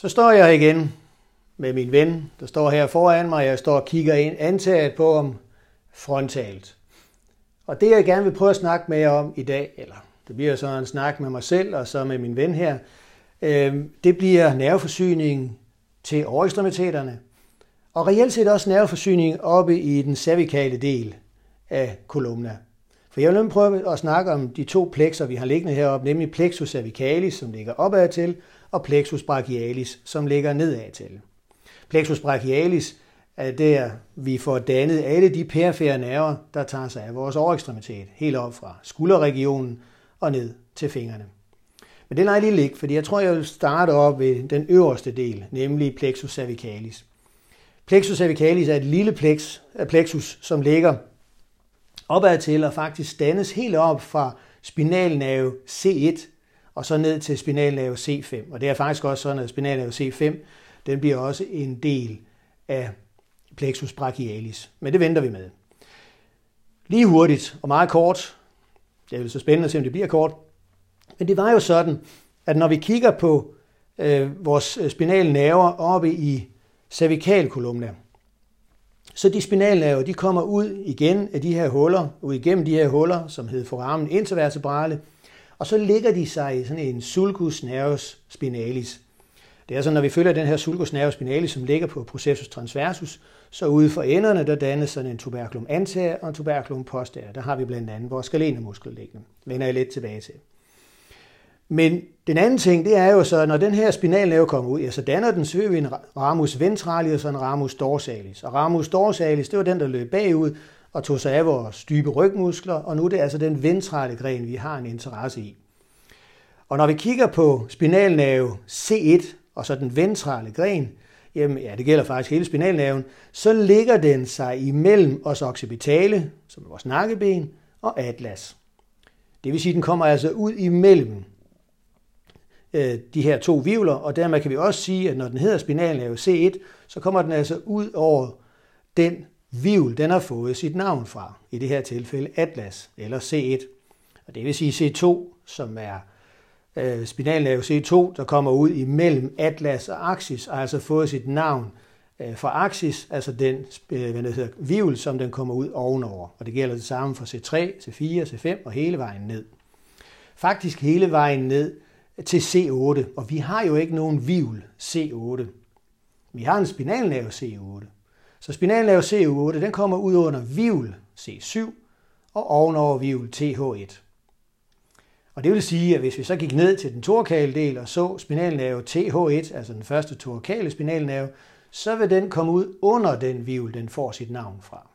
Så står jeg igen med min ven, der står her foran mig. Jeg står og kigger ind antaget på om frontalt. Og det jeg gerne vil prøve at snakke med jer om i dag, eller det bliver så en snak med mig selv og så med min ven her, øh, det bliver nerveforsyningen til overekstremiteterne, og reelt set også nerveforsyning oppe i den cervikale del af kolumna. For jeg vil prøve at snakke om de to plexer, vi har liggende heroppe, nemlig plexus cervicalis, som ligger opad til, og plexus brachialis, som ligger nedad til. Plexus brachialis er der, vi får dannet alle de perifære nerver, der tager sig af vores overekstremitet, helt op fra skulderregionen og ned til fingrene. Men det lader jeg lige ligge, fordi jeg tror, jeg vil starte op ved den øverste del, nemlig plexus cervicalis. Plexus cervicalis er et lille plex, plexus, som ligger opad til og faktisk dannes helt op fra spinalnerve C1 og så ned til spinalnerve C5. Og det er faktisk også sådan, at spinalnerve C5 den bliver også en del af plexus brachialis. Men det venter vi med. Lige hurtigt og meget kort, det er jo så spændende at se, om det bliver kort, men det var jo sådan, at når vi kigger på øh, vores øh, spinale nerver oppe i cervikalkolumna, så de spinalnerver, de kommer ud igen af de her huller, ud igennem de her huller, som hedder foramen intervertebrale, og så ligger de sig i sådan en sulcus nervus spinalis. Det er så, når vi følger den her sulcus nervus spinalis, som ligger på processus transversus, så ude for enderne, der dannes sådan en tuberculum anterior og en tuberculum posterior. Der har vi blandt andet vores skalenemuskel liggende. Vender jeg lidt tilbage til. Men den anden ting, det er jo så, når den her spinalnerve kommer ud, ja, så danner den selvfølgelig en ramus ventralis og en ramus dorsalis. Og ramus dorsalis, det var den, der løb bagud og tog sig af vores dybe rygmuskler, og nu er det altså den ventrale gren, vi har en interesse i. Og når vi kigger på spinalnerve C1 og så den ventrale gren, jamen ja, det gælder faktisk hele spinalnerven, så ligger den sig imellem os occipitale, som er vores nakkeben, og atlas. Det vil sige, at den kommer altså ud imellem øh, de her to vivler, og dermed kan vi også sige, at når den hedder spinalnerve C1, så kommer den altså ud over den vivl, den har fået sit navn fra, i det her tilfælde Atlas eller C1. Og det vil sige C2, som er øh, spinalnerve C2, der kommer ud imellem Atlas og Axis, og altså fået sit navn øh, fra Axis, altså den øh, hvad det hedder, vivl, som den kommer ud ovenover. Og det gælder det samme for C3, C4, C5 og hele vejen ned. Faktisk hele vejen ned til C8, og vi har jo ikke nogen vivl C8. Vi har en spinalnerve C8. Så spinalnerve C8, den kommer ud under vivl C7 og ovenover vivl TH1. Og det vil sige, at hvis vi så gik ned til den torakale del og så spinalnerve TH1, altså den første torakale spinalnerve, så vil den komme ud under den vivl, den får sit navn fra.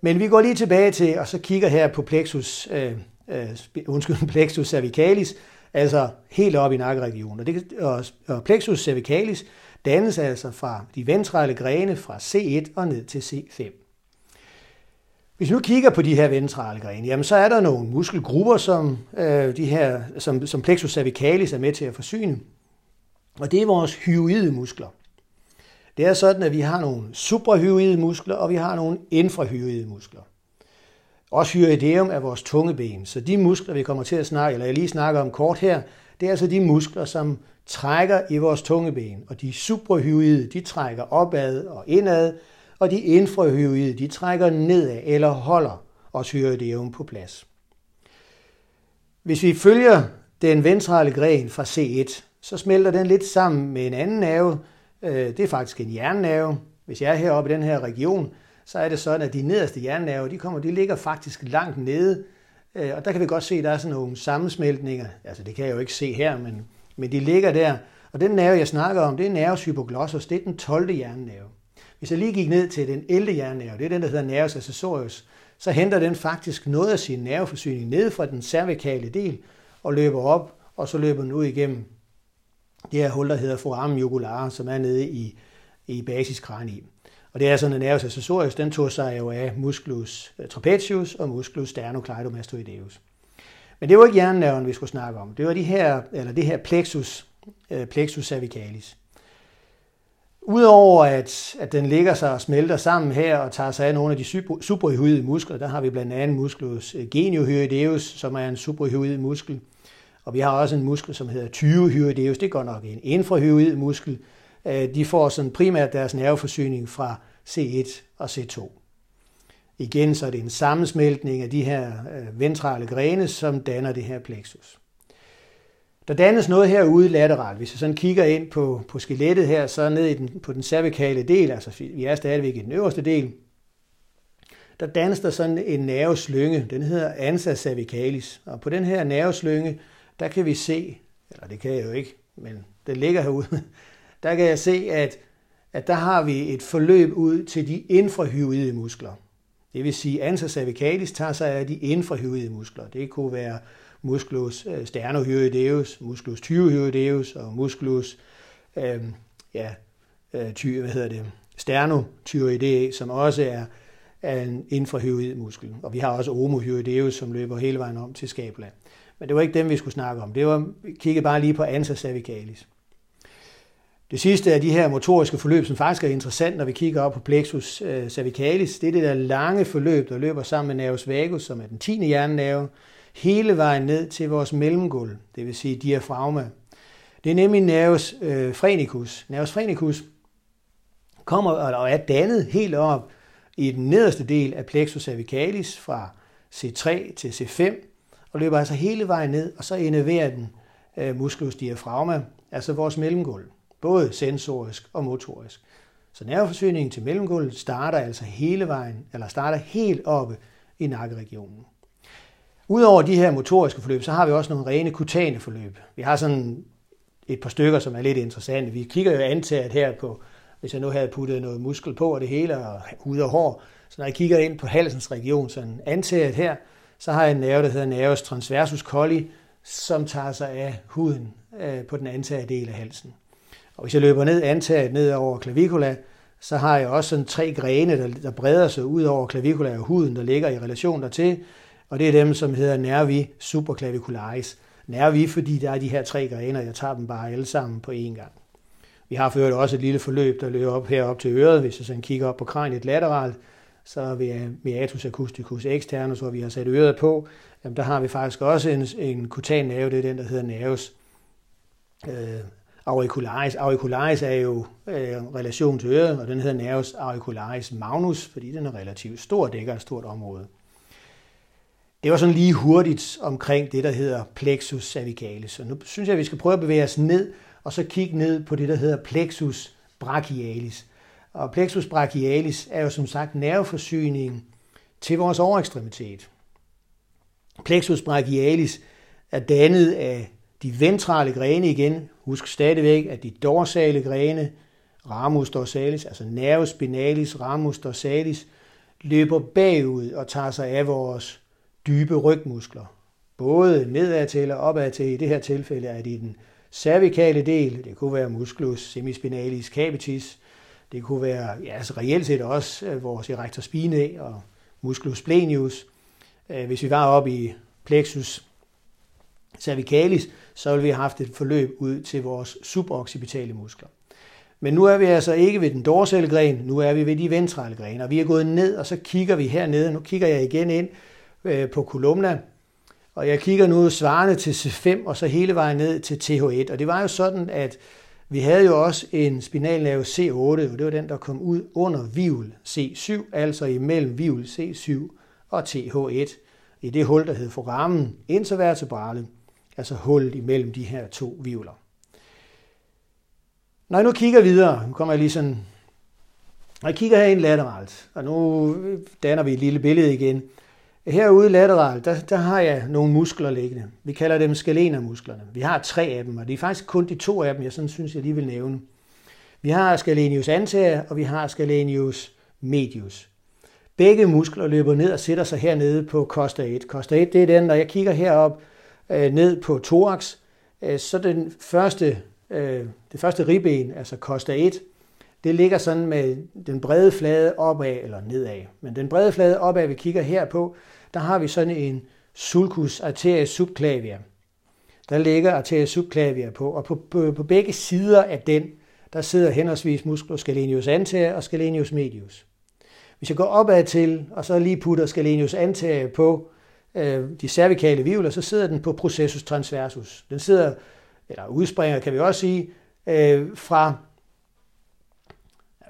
Men vi går lige tilbage til, og så kigger her på plexus, øh, øh, undskyld, plexus cervicalis, altså helt op i nakkeregionen. Og, det, og, og plexus cervicalis dannes altså fra de ventrale grene fra C1 og ned til C5. Hvis vi nu kigger på de her ventrale grene, jamen så er der nogle muskelgrupper, som, øh, de her, som, som plexus cervicalis er med til at forsyne. Og det er vores hyoide muskler. Det er sådan, at vi har nogle suprahyoide muskler, og vi har nogle infrahyoide muskler. Også hyoideum er vores tungeben, så de muskler, vi kommer til at snakke, eller jeg lige snakker om kort her, det er altså de muskler, som trækker i vores tungeben, og de suprahyoide, de trækker opad og indad, og de infrahyoide, de trækker nedad eller holder os hyoideum på plads. Hvis vi følger den ventrale gren fra C1, så smelter den lidt sammen med en anden nerve. Øh, det er faktisk en hjernenerve. Hvis jeg er heroppe i den her region, så er det sådan, at de nederste hjernenerver, de, kommer, de ligger faktisk langt nede, øh, og der kan vi godt se, at der er sådan nogle sammensmeltninger. Altså det kan jeg jo ikke se her, men, men de ligger der. Og den nerve, jeg snakker om, det er nervus hypoglossus, det er den 12. hjernenerve. Hvis jeg lige gik ned til den 11. hjernenerve, det er den, der hedder nervus accessorius, så henter den faktisk noget af sin nerveforsyning ned fra den cervikale del og løber op, og så løber den ud igennem det her hul, der hedder foramen jugulare, som er nede i, i basiskraniet. Og det er sådan, at nervus accessorius, den tog sig jo af musculus øh, trapezius og musculus sternocleidomastoideus. Men det var ikke hjernenerven, vi skulle snakke om. Det var de her, eller det her plexus, øh, plexus cervicalis. Udover at, at den ligger sig og smelter sammen her og tager sig af nogle af de suprahyoide muskler, der har vi blandt andet musculus øh, geniohyoideus, som er en suprahyoid muskel. Og vi har også en muskel, som hedder tyrehyrideus. Det går nok en infrahyoid muskel. De får sådan primært deres nerveforsyning fra C1 og C2. Igen så er det en sammensmeltning af de her øh, ventrale grene, som danner det her plexus. Der dannes noget herude lateralt. Hvis vi sådan kigger ind på, på skelettet her, så ned i den, på den cervikale del, altså vi er stadigvæk i den øverste del, der dannes der sådan en nerveslynge. Den hedder ansa cervicalis. Og på den her nerveslynge, der kan vi se, eller det kan jeg jo ikke, men den ligger herude, der kan jeg se, at, at der har vi et forløb ud til de infrahyoide muskler. Det vil sige, at ansa cervicalis tager sig af de infrahyoide muskler. Det kunne være musculus øh, sternohyoideus, musculus thyrohyoideus og musculus øh, ja, øh, ty, hvad hedder det, sternothyroideus, som også er, er en infrahyoid muskel. Og vi har også omohyoideus, som løber hele vejen om til skabland. Men det var ikke dem, vi skulle snakke om. Det var, kigge bare lige på ansa cervicalis. Det sidste af de her motoriske forløb, som faktisk er interessant, når vi kigger op på plexus øh, cervicalis, det er det der lange forløb, der løber sammen med nervus vagus, som er den 10. hjernenerve, hele vejen ned til vores mellemgulv, det vil sige diafragma. Det er nemlig nervus øh, phrenicus. Nervus phrenicus kommer og er dannet helt op i den nederste del af plexus cervicalis fra C3 til C5, og løber altså hele vejen ned, og så innerverer den øh, musculus diafragma, altså vores mellemgulv, både sensorisk og motorisk. Så nerveforsyningen til mellemgulvet starter altså hele vejen, eller starter helt oppe i nakkeregionen. Udover de her motoriske forløb, så har vi også nogle rene kutane forløb. Vi har sådan et par stykker, som er lidt interessante. Vi kigger jo antaget her på, hvis jeg nu havde puttet noget muskel på og det hele, og hud og hår. Så når jeg kigger ind på halsens region, så antaget her, så har jeg en nerve, der hedder nervus transversus colli, som tager sig af huden øh, på den antagede del af halsen. Og hvis jeg løber ned antaget ned over clavicula, så har jeg også sådan tre grene, der, der breder sig ud over clavicula og huden, der ligger i relation dertil, og det er dem, som hedder nervi superclavicularis. Nervi, fordi der er de her tre grene, og jeg tager dem bare alle sammen på én gang. Vi har ført også et lille forløb, der løber op herop til øret. Hvis jeg sådan kigger op på kraniet lateralt, så er vi meatus acusticus externus, hvor vi har sat øret på. Jamen, der har vi faktisk også en, en kutan nerve, det er den, der hedder nervus øh, auricularis. Auricularis er jo øh, relation til øret, og den hedder nervus auricularis magnus, fordi den er relativt stor, dækker et stort område. Det var sådan lige hurtigt omkring det, der hedder plexus cervicalis. Så nu synes jeg, at vi skal prøve at bevæge os ned, og så kigge ned på det, der hedder plexus brachialis. Og plexus brachialis er jo som sagt nerveforsyningen til vores overekstremitet. Plexus brachialis er dannet af de ventrale grene igen. Husk stadigvæk, at de dorsale grene, ramus dorsalis, altså nervus spinalis, ramus dorsalis, løber bagud og tager sig af vores dybe rygmuskler. Både nedad til og opad til. I det her tilfælde er det i den cervikale del. Det kunne være musculus semispinalis capitis. Det kunne være, ja, altså reelt set også øh, vores erector spinae og musculus splenius. Øh, hvis vi var oppe i plexus cervicalis, så ville vi have haft et forløb ud til vores suboccipitale muskler. Men nu er vi altså ikke ved den dorsale gren, nu er vi ved de ventrale grene, og vi er gået ned, og så kigger vi hernede. Nu kigger jeg igen ind øh, på kolumna, og jeg kigger nu svarende til C5 og så hele vejen ned til TH1. Og det var jo sådan, at vi havde jo også en spinalnerve C8, og det var den, der kom ud under vivl C7, altså imellem vivl C7 og TH1, i det hul, der hed foramen intervertebrale, altså hullet imellem de her to vivler. Når jeg nu kigger videre, nu kommer jeg lige sådan, når jeg kigger ind lateralt, og nu danner vi et lille billede igen, Herude lateralt, der, der har jeg nogle muskler liggende. Vi kalder dem skalenermusklerne. Vi har tre af dem, og det er faktisk kun de to af dem, jeg sådan synes, jeg lige vil nævne. Vi har scalenius anterior, og vi har scalenius medius. Begge muskler løber ned og sætter sig hernede på costa 1. Costa 1, det er den, når jeg kigger herop øh, ned på thorax, øh, så den første, øh, det første ribben, altså costa 1, det ligger sådan med den brede flade opad eller nedad. Men den brede flade opad, vi kigger her på, der har vi sådan en sulcus arteria subclavia. Der ligger arteria subclavia på, og på, på, på begge sider af den, der sidder henholdsvis musculus scalenius anterior og scalenius medius. Hvis jeg går opad til, og så lige putter scalenius anterior på øh, de cervikale vivler, så sidder den på processus transversus. Den sidder, eller udspringer kan vi også sige, øh, fra,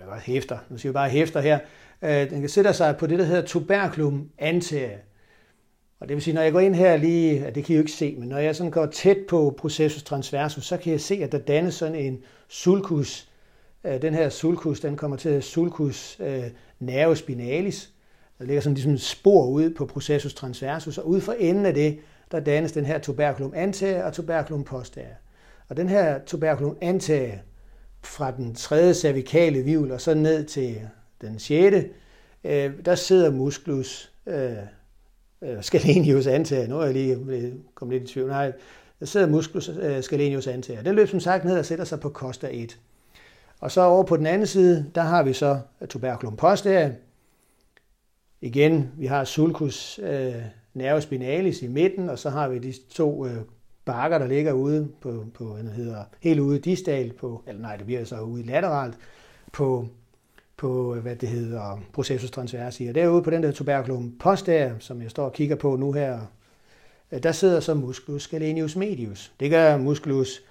var hæfter, nu siger vi bare hæfter her, øh, den kan sætte sig på det, der hedder tuberculum anterior. Og det vil sige, når jeg går ind her lige, det kan I jo ikke se, men når jeg sådan går tæt på processus transversus, så kan jeg se, at der dannes sådan en sulcus. Øh, den her sulcus, den kommer til sulcus øh, nerve spinalis. Der ligger sådan ligesom et spor ud på processus transversus, og ud for enden af det, der dannes den her tuberculum anterior og tuberculum posterior. Og den her tuberculum anterior fra den tredje cervikale vivl og så ned til den sjette, øh, der sidder musculus øh, øh, scalenius anterior. Nu er jeg lige kommet lidt i tvivl. Nej, der sidder musculus øh, scalenius anterior. Den løber som sagt ned og sætter sig på costa 1. Og så over på den anden side, der har vi så tuberculum posterior. Igen, vi har sulcus øh, nervus spinalis i midten, og så har vi de to øh, bakker, der ligger ude på, på hvad hedder, helt ude distalt på, eller nej, det bliver så ude lateralt på, på hvad det hedder, processus transversi. Og derude på den der tuberculum posterior, som jeg står og kigger på nu her, øh, der sidder så musculus scalenius medius. Det gør musculus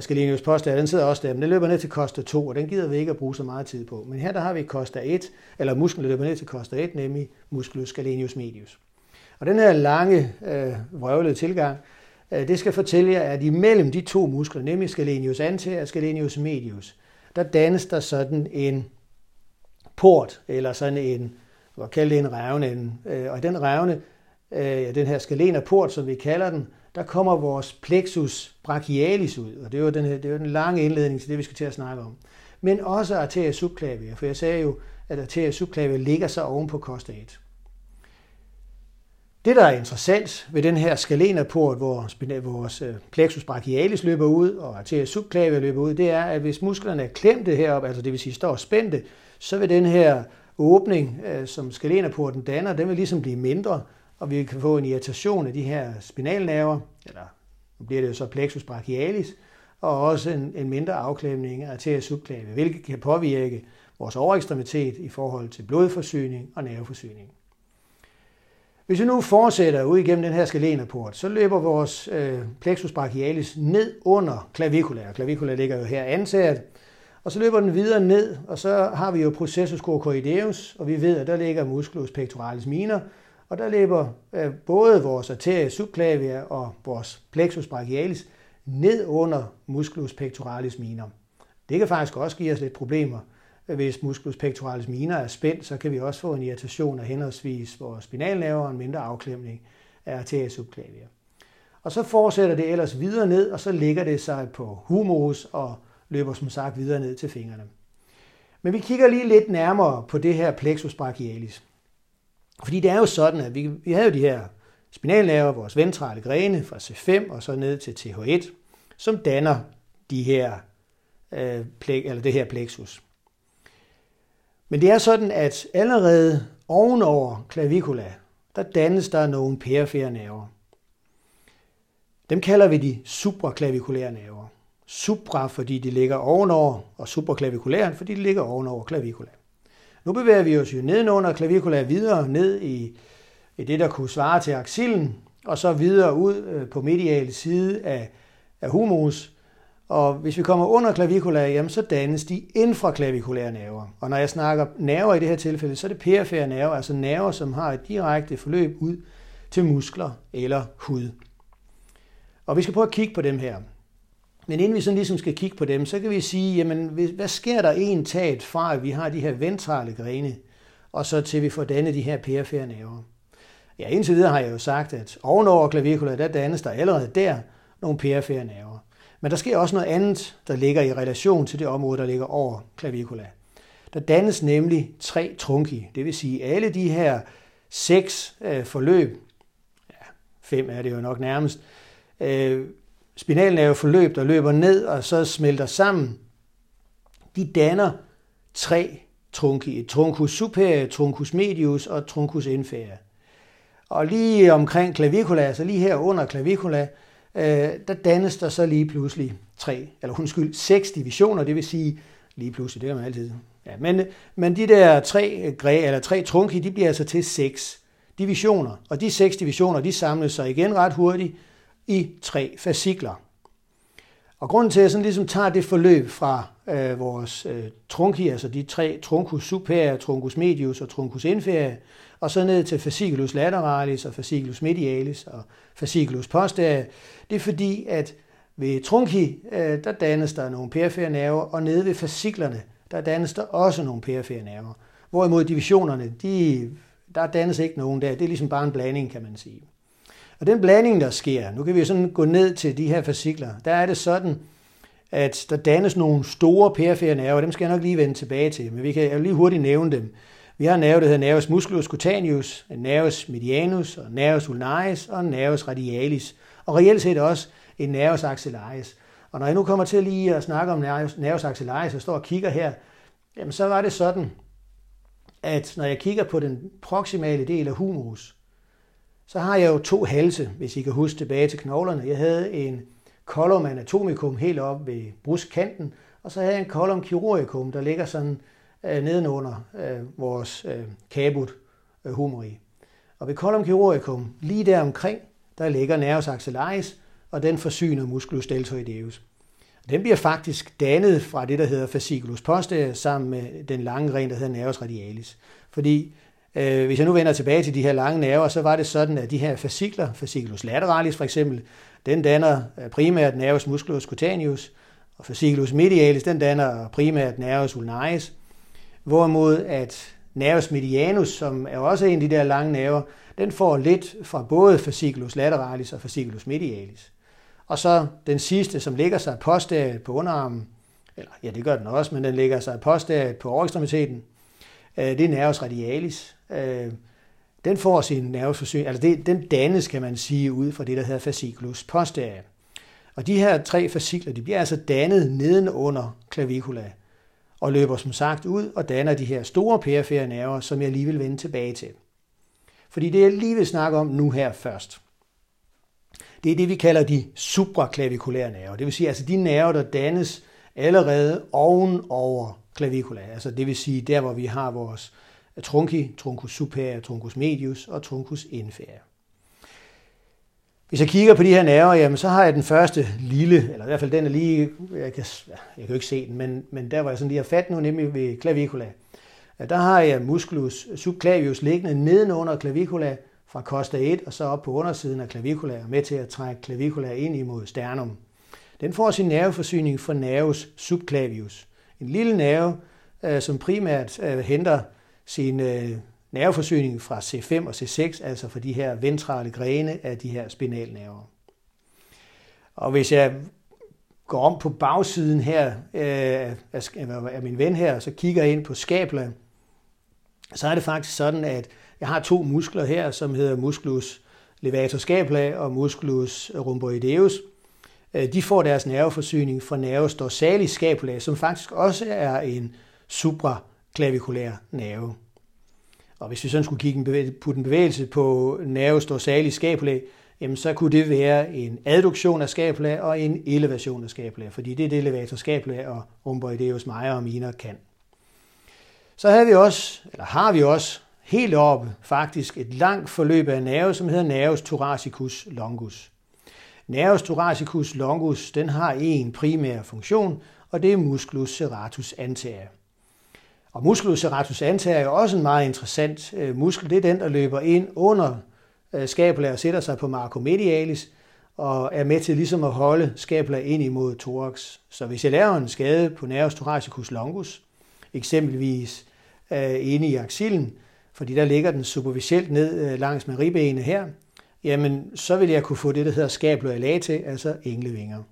scalenius posterior, den sidder også der, men den løber ned til costa 2, og den gider vi ikke at bruge så meget tid på. Men her der har vi costa 1, eller musklen løber ned til costa 1, nemlig musculus scalenius medius. Og den her lange, øh, vrøvlede tilgang, øh, det skal fortælle jer, at imellem de to muskler, nemlig scalenius anterior og scalenius medius, der dannes der sådan en port, eller sådan en, hvad kalde det en revne. Øh, og den revne, øh, den her skalenerport, som vi kalder den, der kommer vores plexus brachialis ud, og det er jo den, her, det er jo den lange indledning til det, vi skal til at snakke om. Men også arteria subclavia, for jeg sagde jo, at arteria subclavia ligger så oven på costa 1. Det, der er interessant ved den her skalenerport, hvor vores øh, plexus brachialis løber ud, og arteria subclavia løber ud, det er, at hvis musklerne er klemte heroppe, altså det vil sige står spændte, så vil den her åbning, øh, som skalenerporten danner, den vil ligesom blive mindre, og vi kan få en irritation af de her spinalnerver, eller nu bliver det jo så plexus brachialis, og også en, en mindre afklemning af arteria subclavia, hvilket kan påvirke vores overekstremitet i forhold til blodforsyning og nerveforsyning. Hvis vi nu fortsætter ud igennem den her skalenerport, så løber vores øh, plexus brachialis ned under clavicula. Clavicula ligger jo her ansat, og så løber den videre ned, og så har vi jo processus coracoideus, og vi ved, at der ligger musculus pectoralis minor, og der løber øh, både vores arteria subclavia og vores plexus brachialis ned under musculus pectoralis minor. Det kan faktisk også give os lidt problemer. Hvis musculus pectoralis minor er spændt, så kan vi også få en irritation af henholdsvis vores spinalnerve og en mindre afklemning af arteria subclavia. Og så fortsætter det ellers videre ned, og så ligger det sig på humerus og løber som sagt videre ned til fingrene. Men vi kigger lige lidt nærmere på det her plexus brachialis. Fordi det er jo sådan, at vi, vi havde jo de her spinalnerver, vores ventrale grene fra C5 og så ned til TH1, som danner de her, øh, eller det her plexus. Men det er sådan, at allerede ovenover clavicula, der dannes der nogle perifere nerver. Dem kalder vi de supraclavikulære nerver. Supra, fordi de ligger ovenover, og supraclavikulæren, fordi de ligger ovenover clavicula. Nu bevæger vi os jo nedenunder clavicula videre ned i, i det, der kunne svare til axillen, og så videre ud øh, på mediale side af, af humerus. Og hvis vi kommer under clavicula, jamen, så dannes de infraklavikulære nerver. Og når jeg snakker nerver i det her tilfælde, så er det perifere nerver, altså nerver, som har et direkte forløb ud til muskler eller hud. Og vi skal prøve at kigge på dem her. Men inden vi sådan ligesom skal kigge på dem, så kan vi sige, jamen, hvad sker der en taget fra, at vi har de her ventrale grene, og så til vi får dannet de her perifere nerver? Ja, indtil videre har jeg jo sagt, at ovenover clavicula, der dannes der allerede der nogle perifere nerver. Men der sker også noget andet, der ligger i relation til det område, der ligger over clavicula. Der dannes nemlig tre trunki, det vil sige alle de her seks øh, forløb, ja, fem er det jo nok nærmest, øh, spinalnerveforløb, der løber ned og så smelter sammen, de danner tre trunki. Et truncus superior, truncus medius og truncus inferior. Og lige omkring clavicula, altså lige her under clavicula, øh, der dannes der så lige pludselig tre, eller undskyld, seks divisioner, det vil sige lige pludselig, det er man altid. Ja, men, men de der tre, eller tre trunki, de bliver altså til seks divisioner, og de seks divisioner, de samles sig igen ret hurtigt i tre fascikler. Og grunden til, at jeg sådan ligesom tager det forløb fra øh, vores øh, trunki, altså de tre truncus superior, truncus medius og truncus inferior, og så ned til fasciculus lateralis og fasciculus medialis og fasciculus posterior, det er fordi, at ved trunki, øh, der dannes der nogle perifere nerver, og nede ved fasciklerne, der dannes der også nogle perifere nerver. Hvorimod divisionerne, de, der dannes ikke nogen der. Det er ligesom bare en blanding, kan man sige. Og den blanding, der sker, nu kan vi sådan gå ned til de her fascikler, der er det sådan, at der dannes nogle store perifere nerver, dem skal jeg nok lige vende tilbage til, men vi kan, jeg vil lige hurtigt nævne dem. Vi har en nerve, der hedder nervus musculus cutaneus, en nervus medianus, og nervus ulnaris og en nervus radialis. Og reelt set også en nervus axillaris. Og når jeg nu kommer til lige at snakke om nervus, nervus axillaris og står og kigger her, jamen så var det sådan, at når jeg kigger på den proximale del af humerus, så har jeg jo to halse, hvis I kan huske tilbage til knoglerne. Jeg havde en column anatomicum helt op ved brustkanten, og så havde jeg en column chirurgicum, der ligger sådan øh, nedenunder øh, vores øh, cabut øh, humeri. Og ved column chirurgicum, lige der omkring, der ligger nervus axillaris, og den forsyner musculus deltoideus. Den bliver faktisk dannet fra det, der hedder fasciculus posterior, sammen med den lange ren, der hedder nervus radialis. Fordi øh, hvis jeg nu vender tilbage til de her lange nerver, så var det sådan, at de her fascikler, fasciculus lateralis for eksempel, den danner primært nervus musculus cutaneus, og fasciculus medialis, den danner primært nervus ulnaris, hvorimod at nervus medianus, som er også en af de der lange nerver, den får lidt fra både fasciculus lateralis og fasciculus medialis. Og så den sidste, som ligger sig posteriort på underarmen, eller ja, det gør den også, men den ligger sig posteriort på overekstremiteten, øh, det er nervus radialis. Øh, den får sin nerveforsyning, altså det, den dannes, kan man sige, ud fra det, der hedder fasciculus posterior. Og de her tre fascikler, de bliver altså dannet nedenunder clavicula, og løber som sagt ud og danner de her store perifere nerver, som jeg lige vil vende tilbage til. Fordi det, jeg lige vil snakke om nu her først, det er det, vi kalder de supraklavikulære nerver. Det vil sige altså de nerver, der dannes allerede oven over clavicula. Altså det vil sige der, hvor vi har vores trunci, truncus superior, truncus medius og truncus inferior. Hvis jeg kigger på de her nerver, jamen, så har jeg den første lille, eller i hvert fald den er lige, jeg kan, jeg kan jo ikke se den, men, men der var jeg sådan lige har fat nu, nemlig ved clavicula. Der har jeg musculus subclavius liggende nedenunder clavicula, fra costa 1 og så op på undersiden af clavicula og med til at trække clavicula ind imod sternum. Den får sin nerveforsyning fra nervus subclavius. En lille nerve, øh, som primært øh, henter sin øh, nerveforsyning fra C5 og C6, altså fra de her ventrale grene af de her spinalnerver. Og hvis jeg går om på bagsiden her øh, af min ven her, så kigger jeg ind på skabla, så er det faktisk sådan, at jeg har to muskler her, som hedder musculus levator scapula og musculus rhomboideus. Øh, de får deres nerveforsyning fra nervus dorsalis scapula, som faktisk også er en supraklavikulær nerve. Og hvis vi sådan skulle kigge en bevægelse, putte en bevægelse på nervus dorsalis scapulae, jamen så kunne det være en adduktion af scapula og en elevation af scapula, fordi det er det elevator scapula og rhomboideus major og minor kan. Så havde vi også, eller har vi også helt oppe faktisk et langt forløb af nerve, som hedder nervus thoracicus longus. Nervus thoracicus longus den har en primær funktion, og det er musculus serratus anterior. Og musculus serratus anterior er også en meget interessant øh, muskel. Det er den, der løber ind under øh, scapula og sætter sig på marcomedialis og er med til ligesom at holde scapula ind imod thorax. Så hvis jeg laver en skade på nervus thoracicus longus, eksempelvis øh, inde i axillen, fordi der ligger den superficielt ned øh, langs med ribbenene her, jamen så vil jeg kunne få det, der hedder scapula late, altså englevinger.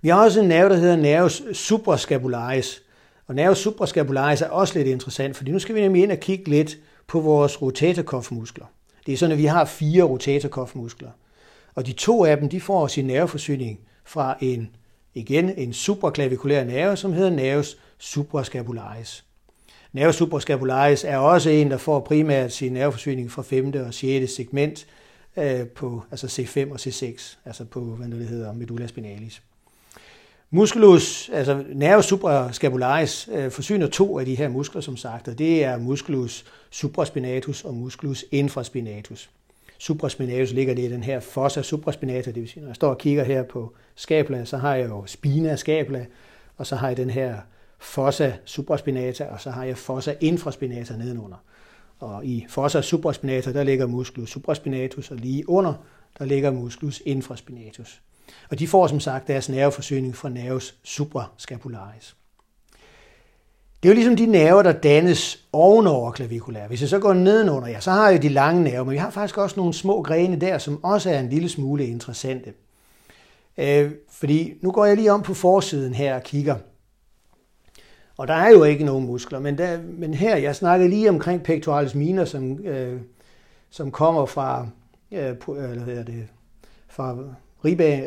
Vi har også en nerve, der hedder nervus suprascapularis. Og nervus suprascapularis er også lidt interessant, fordi nu skal vi nemlig ind og kigge lidt på vores rotatorkofmuskler. Det er sådan, at vi har fire rotatorkofmuskler. Og de to af dem, de får sin nerveforsyning fra en, igen, en supraklavikulær nerve, som hedder nervus suprascapularis. Nervus suprascapularis er også en, der får primært sin nerveforsyning fra 5. og 6. segment øh, på altså C5 og C6, altså på, hvad det hedder, medulla spinalis. Musculus, altså nervus suprascapularis, øh, forsyner to af de her muskler, som sagt, og det er musculus supraspinatus og musculus infraspinatus. Supraspinatus ligger det i den her fossa supraspinata, det vil sige, når jeg står og kigger her på skabla, så har jeg jo spina scapula, og så har jeg den her fossa supraspinata, og så har jeg fossa infraspinata nedenunder. Og i fossa supraspinata, der ligger musculus supraspinatus, og lige under, der ligger musculus infraspinatus. Og de får som sagt deres nerveforsyning fra nervus suprascapularis. Det er jo ligesom de nerver, der dannes ovenover klavikulær. Hvis jeg så går nedenunder, ja, så har jeg de lange nerver, men vi har faktisk også nogle små grene der, som også er en lille smule interessante. Øh, fordi nu går jeg lige om på forsiden her og kigger. Og der er jo ikke nogen muskler, men, der, men her, jeg snakkede lige omkring pectoralis minor, som, øh, som kommer fra, øh, på, øh, hvad hedder det, fra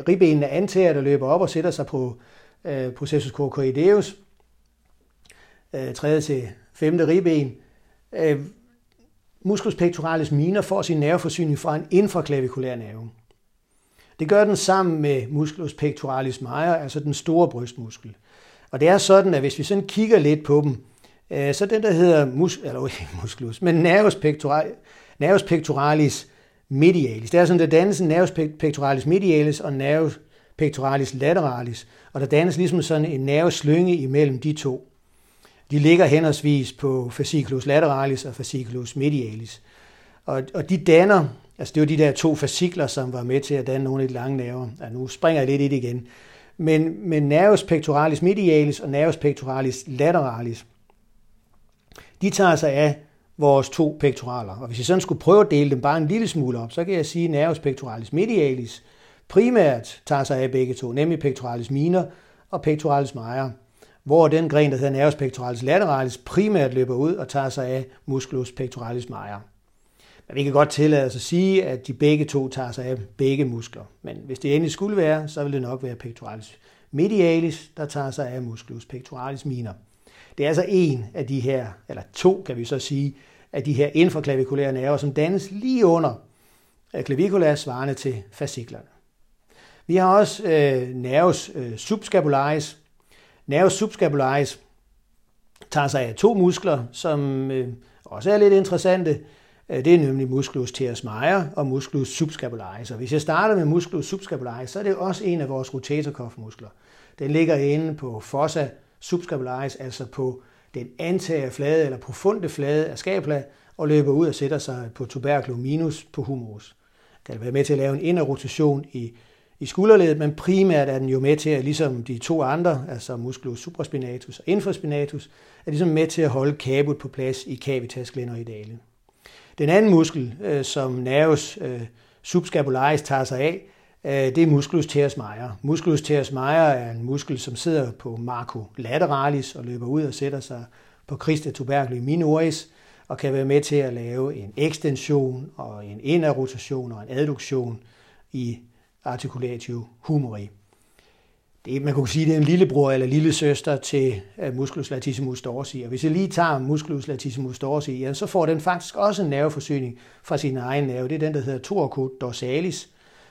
ribbenene antager, der løber op og sætter sig på øh, processus cocoideus, øh, tredje til femte ribben. Øh, musculus pectoralis minor får sin nerveforsyning fra en infraklavikulær nerve. Det gør den sammen med musculus pectoralis major, altså den store brystmuskel. Og det er sådan, at hvis vi sådan kigger lidt på dem, øh, så den der hedder mus, eller ikke musculus, men nervus, pectoralis, nervus pectoralis medialis. Det er sådan, der dannes en nervus pectoralis medialis og nervus pectoralis lateralis, og der dannes ligesom sådan en nerveslynge imellem de to. De ligger henholdsvis på fasciculus lateralis og fasciculus medialis. Og, og de danner, altså det var de der to fascikler, som var med til at danne nogle af de lange nerver. Ja, nu springer jeg lidt i det igen. Men, men nervus pectoralis medialis og nervus pectoralis lateralis, de tager sig af vores to pektoraler. Og hvis jeg sådan skulle prøve at dele dem bare en lille smule op, så kan jeg sige, at nervus pectoralis medialis primært tager sig af begge to, nemlig pectoralis minor og pectoralis major, hvor den gren, der hedder nervus pectoralis lateralis, primært løber ud og tager sig af musculus pectoralis major. Men vi kan godt tillade os at sige, at de begge to tager sig af begge muskler. Men hvis det endelig skulle være, så vil det nok være pectoralis medialis, der tager sig af musculus pectoralis minor. Det er altså en af de her, eller to kan vi så sige, af de her infraklavikulære nerver, som dannes lige under øh, klavikula svarende til fasciklerne. Vi har også øh, nervus øh, subscapularis. Nervus subscapularis tager sig af to muskler, som øh, også er lidt interessante. Øh, det er nemlig musculus teres major og musculus subscapularis. Og hvis jeg starter med musculus subscapularis, så er det også en af vores rotatorkoffmuskler. Den ligger inde på fossa subscapularis, altså på den antager flade eller profunde flade af skabla, og løber ud og sætter sig på tuberculum minus på humerus. Kan det være med til at lave en inderrotation i, i skulderledet, men primært er den jo med til at, ligesom de to andre, altså musculus supraspinatus og infraspinatus, er ligesom med til at holde kabut på plads i cavitas glenoidale. Den anden muskel, øh, som nervus øh, subscapularis tager sig af, Øh, det er musculus teres major. Musculus teres major er en muskel, som sidder på marco lateralis og løber ud og sætter sig på crista tuberculi minoris og kan være med til at lave en ekstension og en inderrotation og en adduktion i articulatio humeri. Det, man kunne sige, det er en lillebror eller lille søster til øh, musculus latissimus dorsi. Og hvis jeg lige tager musculus latissimus dorsi, ja, så får den faktisk også en nerveforsyning fra sin egen nerve. Det er den, der hedder torco dorsalis,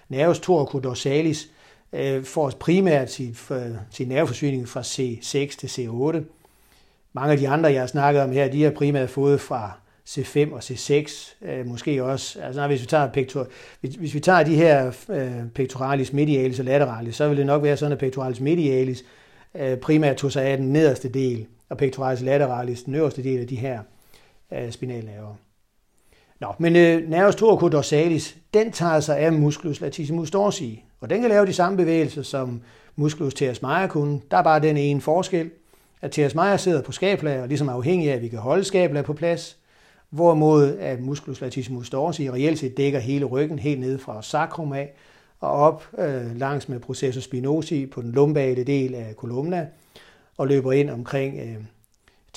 nervus dorsalis øh, får primært sin, sin nerveforsyning fra C6 til C8. Mange af de andre, jeg har snakket om her, de har primært fået fra C5 og C6, øh, måske også. Altså, hvis, vi tager pector, hvis, hvis vi tager de her øh, pectoralis medialis og lateralis, så vil det nok være sådan, at pectoralis medialis øh, primært tog sig af den nederste del, og pectoralis lateralis den øverste del af de her øh, spinalnerver. Nå, men øh, nervus dorsalis, den tager sig af musculus latissimus dorsi, og den kan lave de samme bevægelser, som musculus teres major kunne. Der er bare den ene forskel, at teres major sidder på skabla, og ligesom er afhængig af, at vi kan holde skabla på plads, hvorimod at musculus latissimus dorsi reelt set dækker hele ryggen helt ned fra sacrum af, og op øh, langs med processus spinosi på den lumbale del af kolumna, og løber ind omkring øh,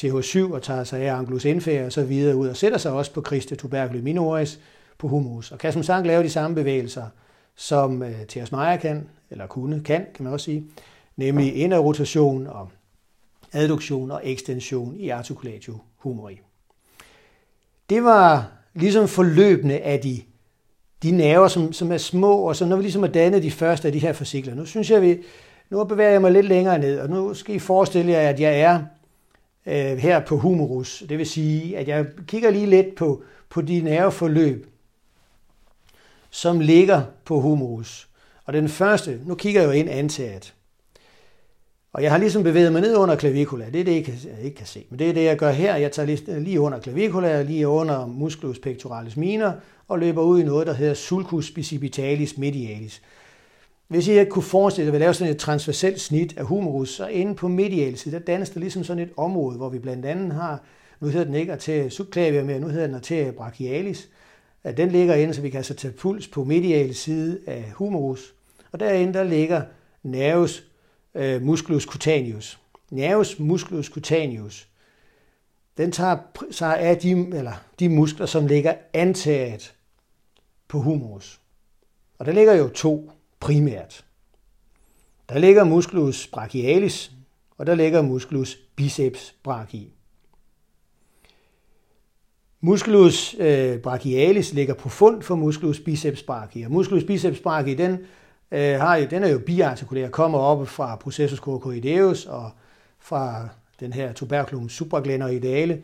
TH7 og tager sig af Anglus indfærd og så videre ud og sætter sig også på Christe tuberculi minoris på humus. Og kan som sagt lave de samme bevægelser, som øh, Theos Meyer kan, eller kunne, kan, kan man også sige, nemlig rotation og adduktion og ekstension i articulatio humori. Det var ligesom forløbende af de, de nerver, som, som er små, og så når vi ligesom har dannet de første af de her fascikler. Nu synes jeg, vi, Nu bevæger jeg mig lidt længere ned, og nu skal I forestille jer, at jeg er øh, her på humerus. Det vil sige, at jeg kigger lige lidt på, på de nerveforløb, som ligger på humerus. Og den første, nu kigger jeg jo ind antaget. Og jeg har ligesom bevæget mig ned under klavikula. Det er det, jeg ikke kan se. Men det er det, jeg gør her. Jeg tager lige, lige under klavikula, lige under musculus pectoralis minor, og løber ud i noget, der hedder sulcus bicipitalis medialis. Hvis I kunne forestille jer at vi laver sådan et transverselt snit af humerus, så inde på medialis, der dannes der ligesom sådan et område, hvor vi blandt andet har, nu hedder den ikke arteria subclavia mere, nu hedder den arteria brachialis. Den ligger inde, så vi kan altså tage puls på medial side af humerus. Og derinde der ligger nervus øh, musculus cutaneus. Nervus musculus cutaneus. Den tager sig af de, eller de muskler, som ligger antaget på humerus. Og der ligger jo to primært. Der ligger musculus brachialis, og der ligger musculus biceps brachii. Musculus øh, brachialis ligger på fund for musculus biceps brachii, og musculus biceps brachii, den, øh, har jo, den er jo biartikulær, kommer op fra processus coracoideus og fra den her tuberculum supraglenoideale,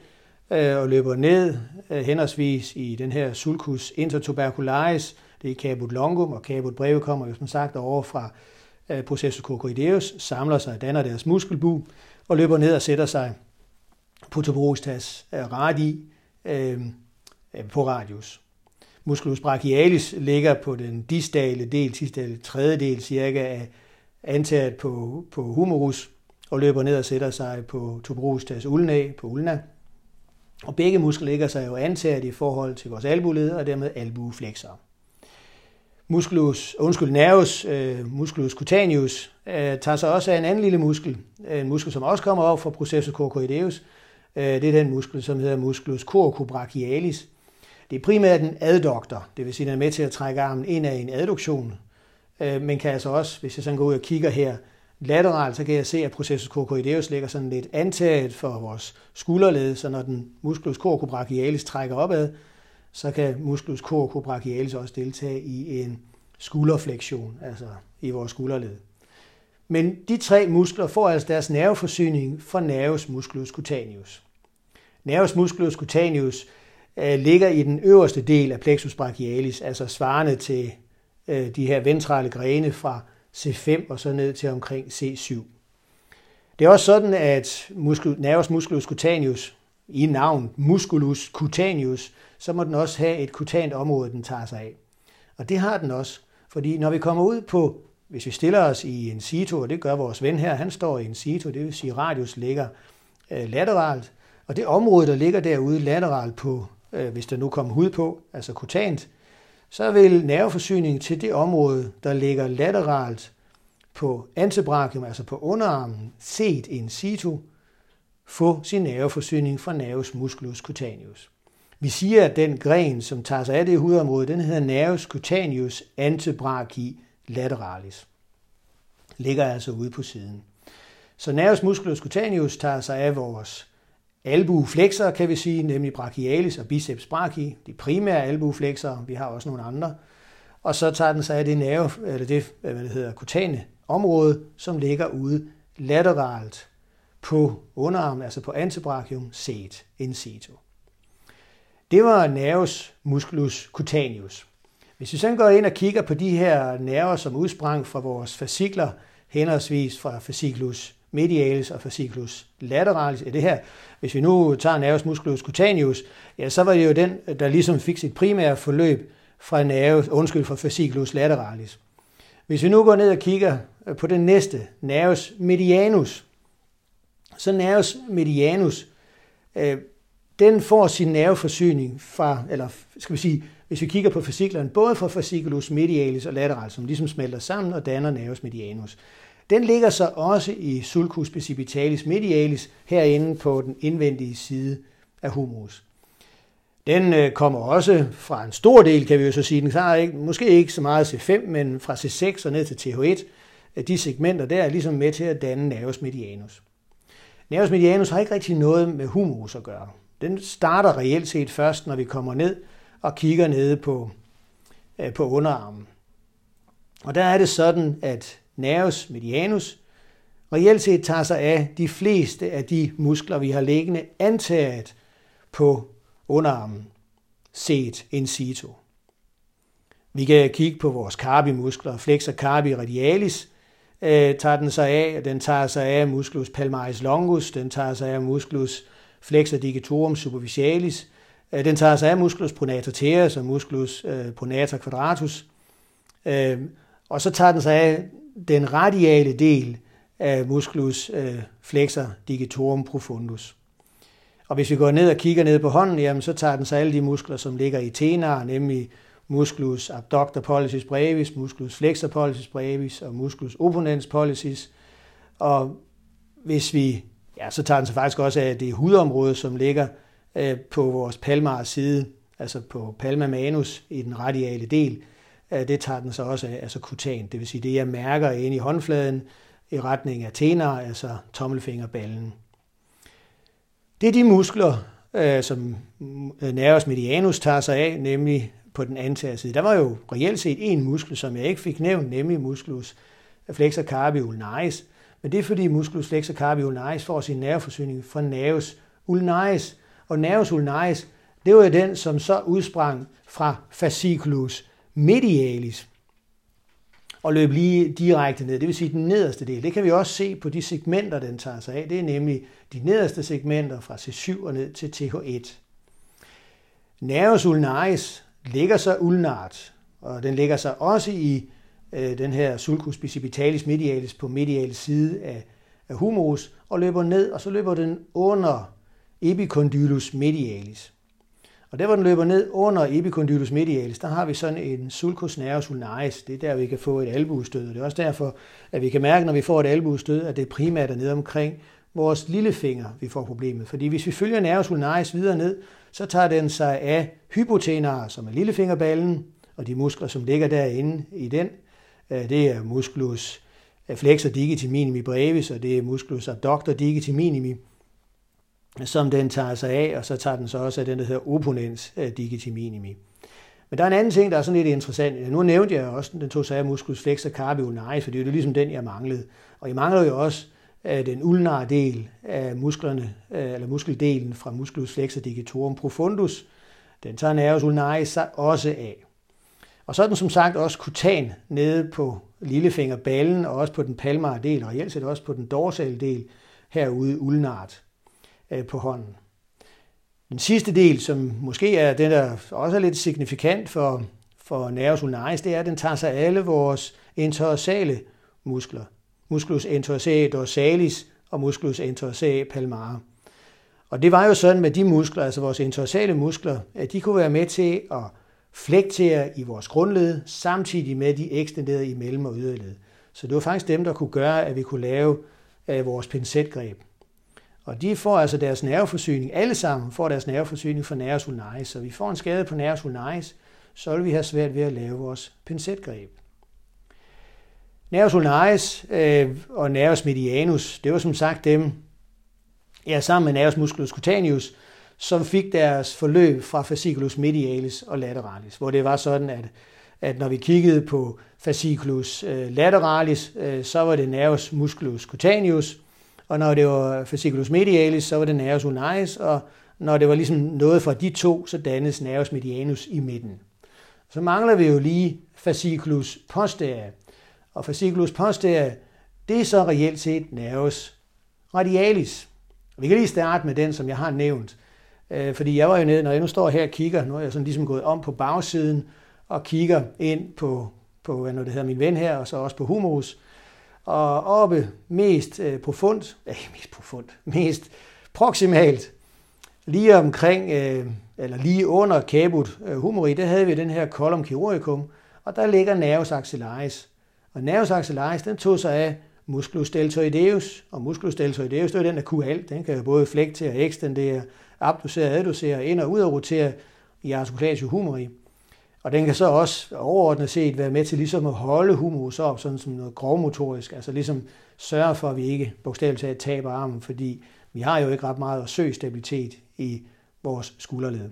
øh, og løber ned øh, henholdsvis i den her sulcus intertubercularis, det er caput longum, og caput breve kommer jo som sagt over fra øh, processus coracoideus, samler sig, danner deres muskelbu, og løber ned og sætter sig på tuberositas øh, radi øh, på radius. Musculus brachialis ligger på den distale del, sidste tredjedel cirka af antaget på, på humerus, og løber ned og sætter sig på tuberositas ulna, på ulna. Og begge muskler ligger sig jo antaget i forhold til vores albuled og dermed albueflexer. Musculus, undskyld, nervus, øh, musculus cutaneus, øh, tager sig også af en anden lille muskel, øh, en muskel, som også kommer op fra processus coracoideus. Øh, det er den muskel, som hedder musculus coracobrachialis. Det er primært en adduktor, det vil sige, at den er med til at trække armen ind af en adduktion, øh, men kan altså også, hvis jeg sådan går ud og kigger her, lateralt, så kan jeg se, at processus coracoideus ligger sådan lidt antaget for vores skulderled, så når den musculus coracobrachialis trækker opad, så kan musculus coracobrachialis også deltage i en skulderflektion, altså i vores skulderled. Men de tre muskler får altså deres nerveforsyning fra nervus musculus cutaneus. Nervus musculus cutaneus øh, ligger i den øverste del af plexus brachialis, altså svarende til øh, de her ventrale grene fra C5 og så ned til omkring C7. Det er også sådan, at muskel, nervus musculus cutaneus, i navn musculus cutaneus, så må den også have et kutant område, den tager sig af. Og det har den også, fordi når vi kommer ud på, hvis vi stiller os i en situ, og det gør vores ven her, han står i en situ, det vil sige radius ligger øh, lateralt, og det område, der ligger derude lateralt på, øh, hvis der nu kommer hud på, altså kutant, så vil nerveforsyningen til det område, der ligger lateralt på antebrachium, altså på underarmen, set in situ, få sin nerveforsyning fra nervus musculus cutaneus. Vi siger, at den gren, som tager sig af det hudområde, den hedder nervus cutaneus antebrachi lateralis. Ligger altså ude på siden. Så nervus musculus cutaneus tager sig af vores albueflexer, kan vi sige, nemlig brachialis og biceps brachii, de primære albueflexer, vi har også nogle andre. Og så tager den sig af det nerve, eller det, hvad det hedder, kutane område, som ligger ude lateralt på underarmen, altså på antebrachium, set in situ. Det var nervus musculus cutaneus. Hvis vi så går ind og kigger på de her nerver, som udsprang fra vores fascikler, henholdsvis fra fasciculus medialis og fasciculus lateralis, er det her, hvis vi nu tager nervus musculus cutaneus, ja, så var det jo den, der ligesom fik sit primære forløb fra nervus, undskyld, fra fasciculus lateralis. Hvis vi nu går ned og kigger øh, på den næste, nervus medianus, så nervus medianus, øh, den får sin nerveforsyning fra, eller skal vi sige, hvis vi kigger på fasciklerne, både fra fasciculus medialis og lateralis, som ligesom smelter sammen og danner nervus medianus. Den ligger så også i sulcus precipitalis medialis, herinde på den indvendige side af humerus. Den øh, kommer også fra en stor del, kan vi jo så sige. Den har ikke, måske ikke så meget C5, men fra C6 og ned til TH1. De segmenter der er ligesom med til at danne nervus medianus. Nervus medianus har ikke rigtig noget med humerus at gøre. Den starter reelt set først, når vi kommer ned og kigger nede på, øh, på underarmen. Og der er det sådan, at nervus medianus, reelt set tager sig af de fleste af de muskler, vi har liggende antaget på underarmen, set in situ. Vi kan kigge på vores carbimuskler, flexor carpi radialis, øh, tager den sig af, den tager sig af musculus palmaris longus, den tager sig af musculus flexor digitorum superficialis, øh, den tager sig af musculus pronator teres og musculus øh, pronator quadratus, øh, og så tager den sig af den radiale del af musculus flexor digitorum profundus. Og hvis vi går ned og kigger ned på hånden, jamen, så tager den sig alle de muskler, som ligger i tenar, nemlig musculus abductor pollicis brevis, musculus flexor pollicis brevis og musculus opponens pollicis. Og hvis vi, ja, så tager den sig faktisk også af det hudområde, som ligger øh, på vores palmar side, altså på palma manus i den radiale del, øh, det tager den så også af, altså kutan, det vil sige det, jeg mærker inde i håndfladen i retning af tenar, altså tommelfingerballen. Det er de muskler, øh, som nervus medianus tager sig af, nemlig på den anden side. Der var jo reelt set en muskel, som jeg ikke fik nævnt, nemlig musculus flexor carpi ulnaris. Men det er fordi musculus flexor carpi ulnaris får sin nerveforsyning fra nervus ulnaris. Og nervus ulnaris, det var jo den, som så udsprang fra fasciculus medialis og løb lige direkte ned. Det vil sige den nederste del. Det kan vi også se på de segmenter, den tager sig af. Det er nemlig de nederste segmenter fra C7 og ned til TH1. Nervus ulnaris ligger så ulnart, og den ligger sig også i øh, den her sulcus bicipitalis medialis på medialis side af, af humerus, og løber ned, og så løber den under epicondylus medialis. Og der, hvor den løber ned under epicondylus medialis, der har vi sådan en sulcus nervus ulnaris. Det er der, vi kan få et albuestød. Og det er også derfor, at vi kan mærke, når vi får et albuestød, at det primært er nede omkring vores lillefinger, vi får problemet. Fordi hvis vi følger nervus ulnaris videre ned, så tager den sig af hypotenar, som er lillefingerballen, og de muskler, som ligger derinde i den. Øh, det er musculus øh, flexor digiti minimi brevis, og det er musculus abductor digiti minimi, som den tager sig af, og så tager den så også af den, der hedder opponens øh, digiti minimi. Men der er en anden ting, der er sådan lidt interessant. Nu nævnte jeg også, den tog sig af musculus flexor carpi ulnaris, for det er jo ligesom den, jeg manglede. Og jeg mangler jo også den ulnare del af musklerne, eller muskeldelen fra musculus flexor digitorum profundus, den tager nervus ulnaris sig også af. Og så er den som sagt også kutan nede på lillefingerballen, og også på den palmare del, og reelt set også på den dorsale del herude ulnart øh, på hånden. Den sidste del, som måske er den, der også er lidt signifikant for, for nervus ulnaris, det er, at den tager sig alle vores interorsale muskler musculus interossae dorsalis og musculus interossae palmare. Og det var jo sådan med de muskler, altså vores entorsale muskler, at de kunne være med til at flektere i vores grundled, samtidig med de ekstenderede i mellem- og yderled. Så det var faktisk dem, der kunne gøre, at vi kunne lave øh, vores pincetgreb. Og de får altså deres nerveforsyning, alle sammen får deres nerveforsyning fra nervus ulnaris. Så vi får en skade på nervus ulnaris, så vil vi have svært ved at lave vores pincetgreb. Nervus ulnaris øh, og nervus medianus, det var som sagt dem, ja, sammen med nervus musculus cutaneus, som fik deres forløb fra fasciculus medialis og lateralis, hvor det var sådan, at, at når vi kiggede på fasciculus øh, lateralis, øh, så var det nervus musculus cutaneus, og når det var fasciculus medialis, så var det nervus ulnaris, og når det var ligesom noget fra de to, så dannes nervus medianus i midten. Så mangler vi jo lige fasciculus posterior, og fasciculus posterior, det er så reelt set nervus radialis. Vi kan lige starte med den, som jeg har nævnt. Øh, fordi jeg var jo nede, når jeg nu står her og kigger, nu er jeg sådan ligesom gået om på bagsiden og kigger ind på, på hvad nu det hedder, min ven her, og så også på humerus. Og oppe mest øh, profundt, eh, mest profundt, mest proximalt, lige omkring, øh, eller lige under caput øh, humori, der havde vi den her column chirurgicum, og der ligger nervus axillaris. Og nervus axillaris, den tog sig af musculus deltoideus, og musculus deltoideus, det er den, der kunne alt. Den kan jo både og ekstendere, abducere, adducere, ind og ud og rotere i articulatio humeri. Og den kan så også overordnet set være med til ligesom at holde humerus op, sådan som noget grovmotorisk, altså ligesom sørge for, at vi ikke bogstaveligt talt taber armen, fordi vi har jo ikke ret meget at søge stabilitet i vores skulderled.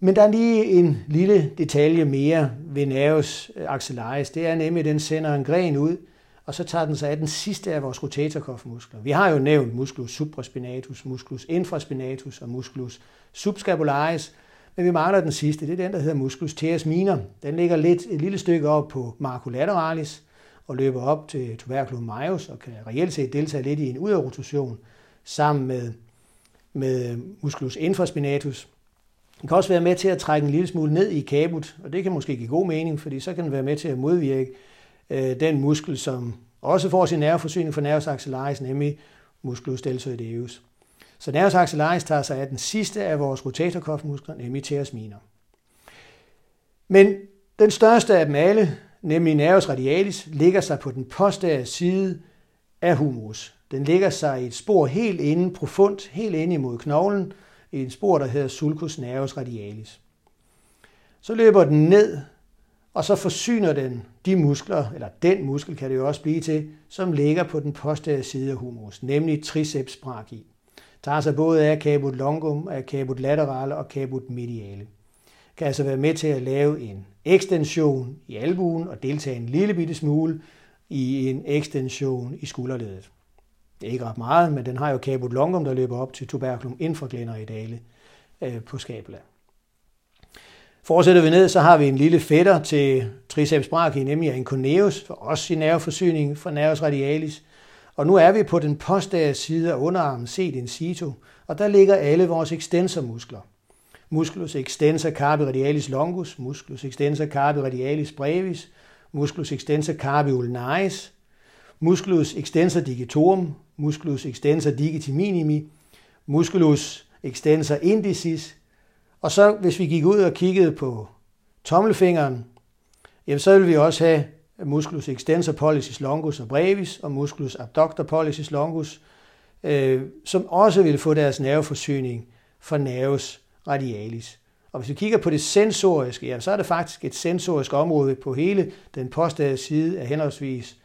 Men der er lige en lille detalje mere ved nervus axillaris. Det er nemlig, at den sender en gren ud, og så tager den sig af den sidste af vores rotatorkofmuskler. Vi har jo nævnt musculus supraspinatus, musculus infraspinatus og musculus subscapularis, men vi mangler den sidste. Det er den, der hedder musculus teres minor. Den ligger lidt et lille stykke op på marculateralis og løber op til tuberculum majus og kan reelt set deltage lidt i en udrotation sammen med, med musculus infraspinatus. Den kan også være med til at trække en lille smule ned i kabut, og det kan måske give god mening, fordi så kan den være med til at modvirke øh, den muskel, som også får sin nerveforsyning fra nervus axillaris, nemlig musculus deltoideus. Så nervus axillaris tager sig af den sidste af vores rotatorkofmuskler, nemlig teres minor. Men den største af dem alle, nemlig nervus radialis, ligger sig på den posteriore side af humerus. Den ligger sig i et spor helt inde, profundt, helt inde imod knoglen, i en spor, der hedder sulcus nervus radialis. Så løber den ned, og så forsyner den de muskler, eller den muskel kan det jo også blive til, som ligger på den posteriore side af humerus, nemlig triceps brachii. Tager sig både af caput longum, af caput laterale og caput mediale. Kan altså være med til at lave en ekstension i albuen og deltage en lille bitte smule i en ekstension i skulderledet. Det er ikke ret meget, men den har jo caput longum, der løber op til tuberculum infraglenderidale øh, på skabela. Fortsætter vi ned, så har vi en lille fætter til triceps brachii, nemlig en coneus, for også i nerveforsyning fra nervus radialis. Og nu er vi på den posteriore side af underarmen set in situ, og der ligger alle vores extensormuskler. Musculus extensor carpi radialis longus, musculus extensor carpi radialis brevis, musculus extensor carpi ulnaris, musculus extensor digitorum, musculus extensor digiti minimi, musculus extensor indicis, og så hvis vi gik ud og kiggede på tommelfingeren, jamen så vil vi også have musculus extensor pollicis longus og brevis og musculus abductor pollicis longus, øh, som også vil få deres nerveforsyning fra nervus radialis. Og hvis vi kigger på det sensoriske, jamen, så er det faktisk et sensorisk område på hele den posteriore side af henholdsvis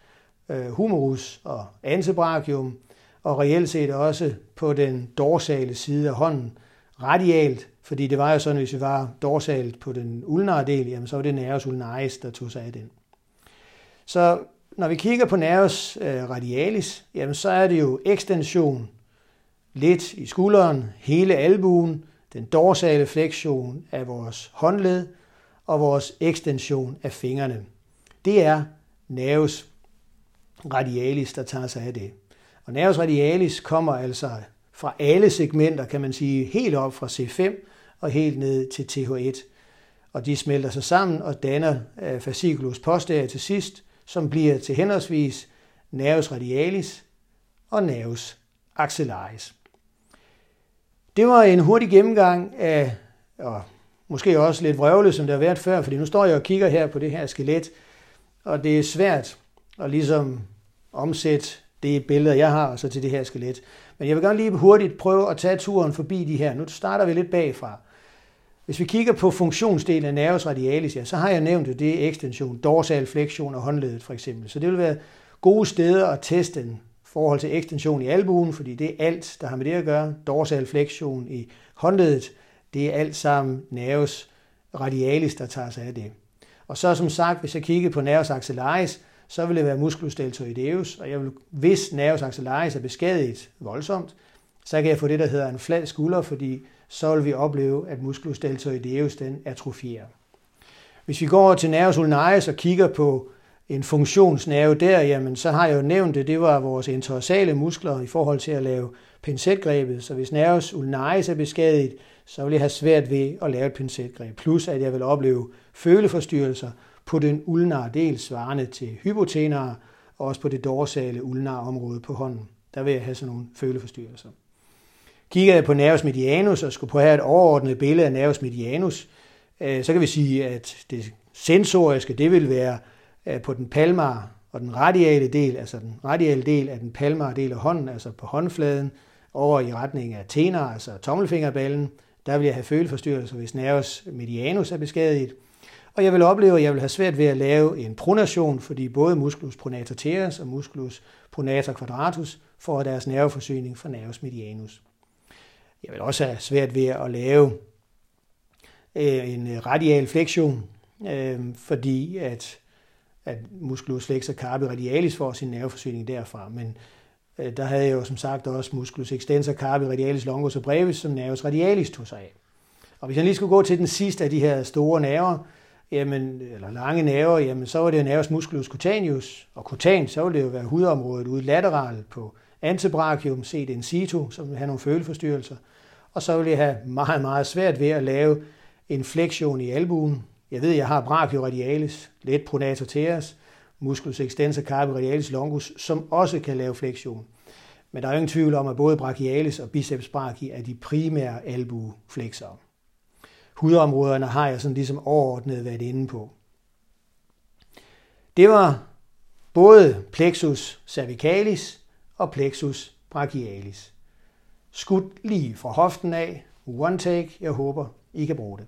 øh, humerus og antebrachium, og reelt set også på den dorsale side af hånden, radialt, fordi det var jo sådan, hvis vi var dorsalt på den ulnare del, jamen så var det nervus ulnaris, der tog sig af den. Så når vi kigger på nervus øh, radialis, jamen så er det jo ekstension lidt i skulderen, hele albuen, den dorsale fleksion af vores håndled og vores ekstension af fingrene. Det er nervus radialis, der tager sig af det. Og nervus radialis kommer altså fra alle segmenter, kan man sige, helt op fra C5 og helt ned til TH1. Og de smelter sig sammen og danner øh, fasciculus posterior til sidst, som bliver til henholdsvis nervus radialis og nervus axillaris. Det var en hurtig gennemgang af, og måske også lidt vrøvlet, som det har været før, fordi nu står jeg og kigger her på det her skelet, og det er svært at ligesom omsætte det billede, jeg har, så til det her skelet. Men jeg vil gerne lige hurtigt prøve at tage turen forbi de her. Nu starter vi lidt bagfra. Hvis vi kigger på funktionsdelen af nervus radialis, ja, så har jeg nævnt, jo det er ekstension, dorsal flektion af håndledet for eksempel. Så det vil være gode steder at teste den forhold til ekstension i albuen, fordi det er alt, der har med det at gøre. Dorsal flektion i håndledet, det er alt sammen nervus radialis, der tager sig af det. Og så som sagt, hvis jeg kigger på nervus axillaris, så vil det være musculus deltoideus, og jeg vil, hvis nervus axillaris er beskadiget voldsomt, så kan jeg få det, der hedder en flad skulder, fordi så vil vi opleve, at musculus deltoideus den atrofierer. Hvis vi går over til nervus ulnaris og kigger på en funktionsnerve der, jamen så har jeg jo nævnt det, det var vores interorsale muskler i forhold til at lave pincetgrebet. Så hvis nervus ulnaris er beskadiget, så vil jeg have svært ved at lave et pincetgreb. Plus at jeg vil opleve føleforstyrrelser på den ulnare del, svarende til hypotenare, og også på det dorsale ulnare område på hånden. Der vil jeg have sådan nogle føleforstyrrelser. Kigger jeg på nervus medianus og skulle på her et overordnet billede af nervus medianus, øh, så kan vi sige, at det sensoriske, det vil være øh, på den palmar og den radiale del, altså den radiale del af den palmar del af hånden, altså på håndfladen, over i retning af tenar, altså tommelfingerballen, der vil jeg have føleforstyrrelser, hvis nervus medianus er beskadiget. Og jeg vil opleve, at jeg vil have svært ved at lave en pronation, fordi både musculus pronator teres og musculus pronator quadratus får deres nerveforsyning fra nervus medianus. Jeg vil også have svært ved at lave øh, en radial flexion, øh, fordi at, at musculus flexor carpi radialis får sin nerveforsyning derfra. Men øh, der havde jeg jo som sagt også musculus extensor carpi radialis longus og brevis, som nervus radialis tog sig af. Og hvis jeg lige skulle gå til den sidste af de her store nerver, jamen, eller lange nerver, jamen, så var det nervus musculus cutaneus, og cutan, så ville det jo være hudområdet ude lateralt på antebrachium, set in situ, som vil have nogle føleforstyrrelser. Og så ville jeg have meget, meget svært ved at lave en flexion i albuen. Jeg ved, jeg har brachioradialis, let pronator teres, musculus extensor carpi radialis longus, som også kan lave flexion. Men der er ingen tvivl om, at både brachialis og biceps brachii er de primære albueflexere. Hudområderne har jeg sådan ligesom overordnet været inde på. Det var både plexus cervicalis og plexus brachialis. Skudt lige fra hoften af, one take, jeg håber, I kan bruge det.